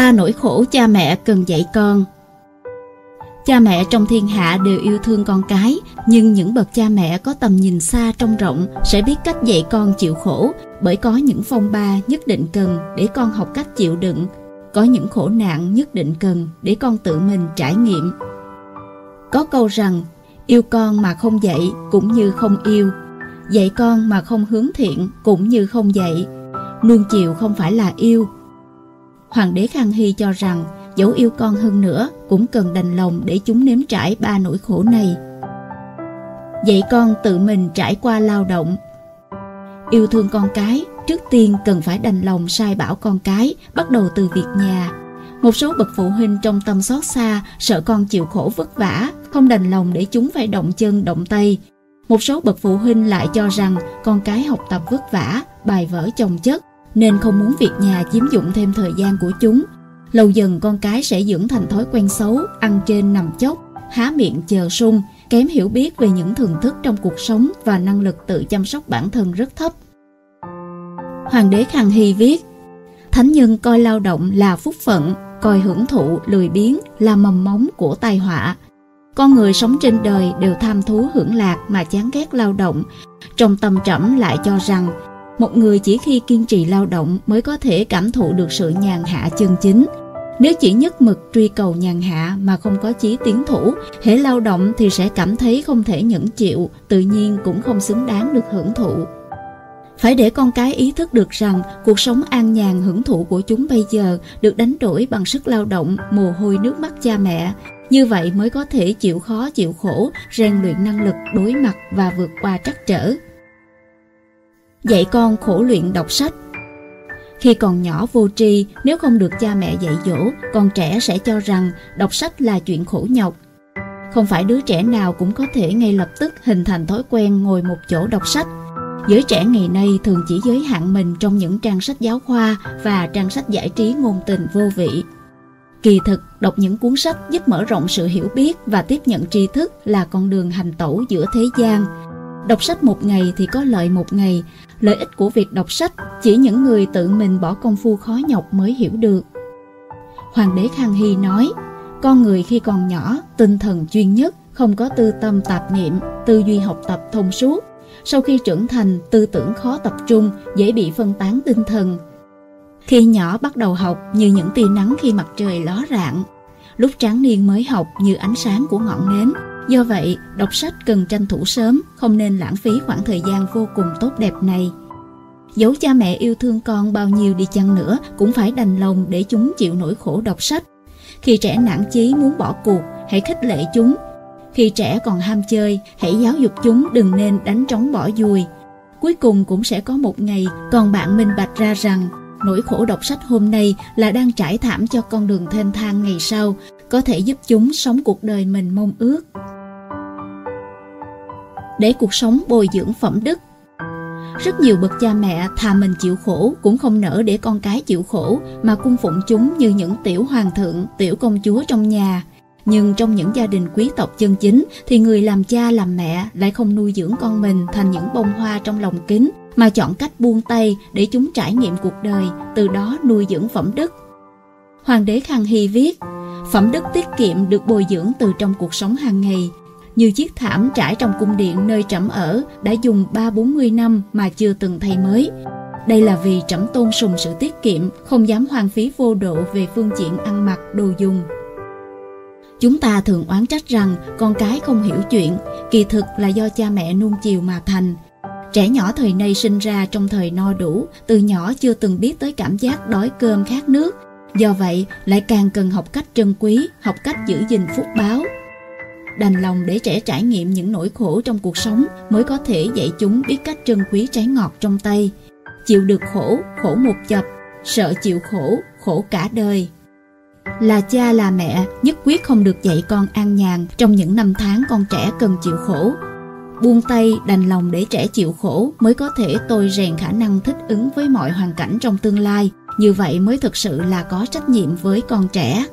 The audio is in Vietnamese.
Ba nỗi khổ cha mẹ cần dạy con Cha mẹ trong thiên hạ đều yêu thương con cái, nhưng những bậc cha mẹ có tầm nhìn xa trong rộng sẽ biết cách dạy con chịu khổ, bởi có những phong ba nhất định cần để con học cách chịu đựng, có những khổ nạn nhất định cần để con tự mình trải nghiệm. Có câu rằng, yêu con mà không dạy cũng như không yêu, dạy con mà không hướng thiện cũng như không dạy, nuông chiều không phải là yêu. Hoàng đế Khang Hy cho rằng, dẫu yêu con hơn nữa cũng cần đành lòng để chúng nếm trải ba nỗi khổ này. Dạy con tự mình trải qua lao động. Yêu thương con cái, trước tiên cần phải đành lòng sai bảo con cái, bắt đầu từ việc nhà. Một số bậc phụ huynh trong tâm xót xa, sợ con chịu khổ vất vả, không đành lòng để chúng phải động chân động tay. Một số bậc phụ huynh lại cho rằng con cái học tập vất vả, bài vở chồng chất, nên không muốn việc nhà chiếm dụng thêm thời gian của chúng, Lâu dần con cái sẽ dưỡng thành thói quen xấu, ăn trên nằm chốc, há miệng chờ sung, kém hiểu biết về những thưởng thức trong cuộc sống và năng lực tự chăm sóc bản thân rất thấp. Hoàng đế Khang Hy viết, Thánh nhân coi lao động là phúc phận, coi hưởng thụ, lười biếng là mầm móng của tai họa. Con người sống trên đời đều tham thú hưởng lạc mà chán ghét lao động. Trong tâm trẫm lại cho rằng một người chỉ khi kiên trì lao động mới có thể cảm thụ được sự nhàn hạ chân chính. Nếu chỉ nhất mực truy cầu nhàn hạ mà không có chí tiến thủ, hễ lao động thì sẽ cảm thấy không thể nhẫn chịu, tự nhiên cũng không xứng đáng được hưởng thụ. Phải để con cái ý thức được rằng cuộc sống an nhàn hưởng thụ của chúng bây giờ được đánh đổi bằng sức lao động, mồ hôi nước mắt cha mẹ. Như vậy mới có thể chịu khó chịu khổ, rèn luyện năng lực đối mặt và vượt qua trắc trở. Dạy con khổ luyện đọc sách Khi còn nhỏ vô tri, nếu không được cha mẹ dạy dỗ, con trẻ sẽ cho rằng đọc sách là chuyện khổ nhọc. Không phải đứa trẻ nào cũng có thể ngay lập tức hình thành thói quen ngồi một chỗ đọc sách. Giới trẻ ngày nay thường chỉ giới hạn mình trong những trang sách giáo khoa và trang sách giải trí ngôn tình vô vị. Kỳ thực, đọc những cuốn sách giúp mở rộng sự hiểu biết và tiếp nhận tri thức là con đường hành tẩu giữa thế gian. Đọc sách một ngày thì có lợi một ngày, lợi ích của việc đọc sách chỉ những người tự mình bỏ công phu khó nhọc mới hiểu được. Hoàng đế Khang Hy nói, con người khi còn nhỏ, tinh thần chuyên nhất, không có tư tâm tạp niệm, tư duy học tập thông suốt. Sau khi trưởng thành, tư tưởng khó tập trung, dễ bị phân tán tinh thần. Khi nhỏ bắt đầu học như những tia nắng khi mặt trời ló rạng, lúc tráng niên mới học như ánh sáng của ngọn nến, Do vậy, đọc sách cần tranh thủ sớm, không nên lãng phí khoảng thời gian vô cùng tốt đẹp này. Dẫu cha mẹ yêu thương con bao nhiêu đi chăng nữa cũng phải đành lòng để chúng chịu nỗi khổ đọc sách. Khi trẻ nản chí muốn bỏ cuộc, hãy khích lệ chúng. Khi trẻ còn ham chơi, hãy giáo dục chúng đừng nên đánh trống bỏ dùi. Cuối cùng cũng sẽ có một ngày còn bạn minh bạch ra rằng nỗi khổ đọc sách hôm nay là đang trải thảm cho con đường thênh thang ngày sau, có thể giúp chúng sống cuộc đời mình mong ước để cuộc sống bồi dưỡng phẩm đức. Rất nhiều bậc cha mẹ thà mình chịu khổ cũng không nỡ để con cái chịu khổ mà cung phụng chúng như những tiểu hoàng thượng, tiểu công chúa trong nhà. Nhưng trong những gia đình quý tộc chân chính thì người làm cha làm mẹ lại không nuôi dưỡng con mình thành những bông hoa trong lòng kính mà chọn cách buông tay để chúng trải nghiệm cuộc đời, từ đó nuôi dưỡng phẩm đức. Hoàng đế Khang Hy viết, phẩm đức tiết kiệm được bồi dưỡng từ trong cuộc sống hàng ngày, như chiếc thảm trải trong cung điện nơi trẫm ở đã dùng ba bốn mươi năm mà chưa từng thay mới. Đây là vì trẫm tôn sùng sự tiết kiệm, không dám hoang phí vô độ về phương diện ăn mặc, đồ dùng. Chúng ta thường oán trách rằng con cái không hiểu chuyện, kỳ thực là do cha mẹ nuông chiều mà thành. Trẻ nhỏ thời nay sinh ra trong thời no đủ, từ nhỏ chưa từng biết tới cảm giác đói cơm khát nước. Do vậy, lại càng cần học cách trân quý, học cách giữ gìn phúc báo, đành lòng để trẻ trải nghiệm những nỗi khổ trong cuộc sống mới có thể dạy chúng biết cách trân quý trái ngọt trong tay. Chịu được khổ, khổ một chập, sợ chịu khổ, khổ cả đời. Là cha là mẹ, nhất quyết không được dạy con an nhàn trong những năm tháng con trẻ cần chịu khổ. Buông tay đành lòng để trẻ chịu khổ mới có thể tôi rèn khả năng thích ứng với mọi hoàn cảnh trong tương lai. Như vậy mới thực sự là có trách nhiệm với con trẻ.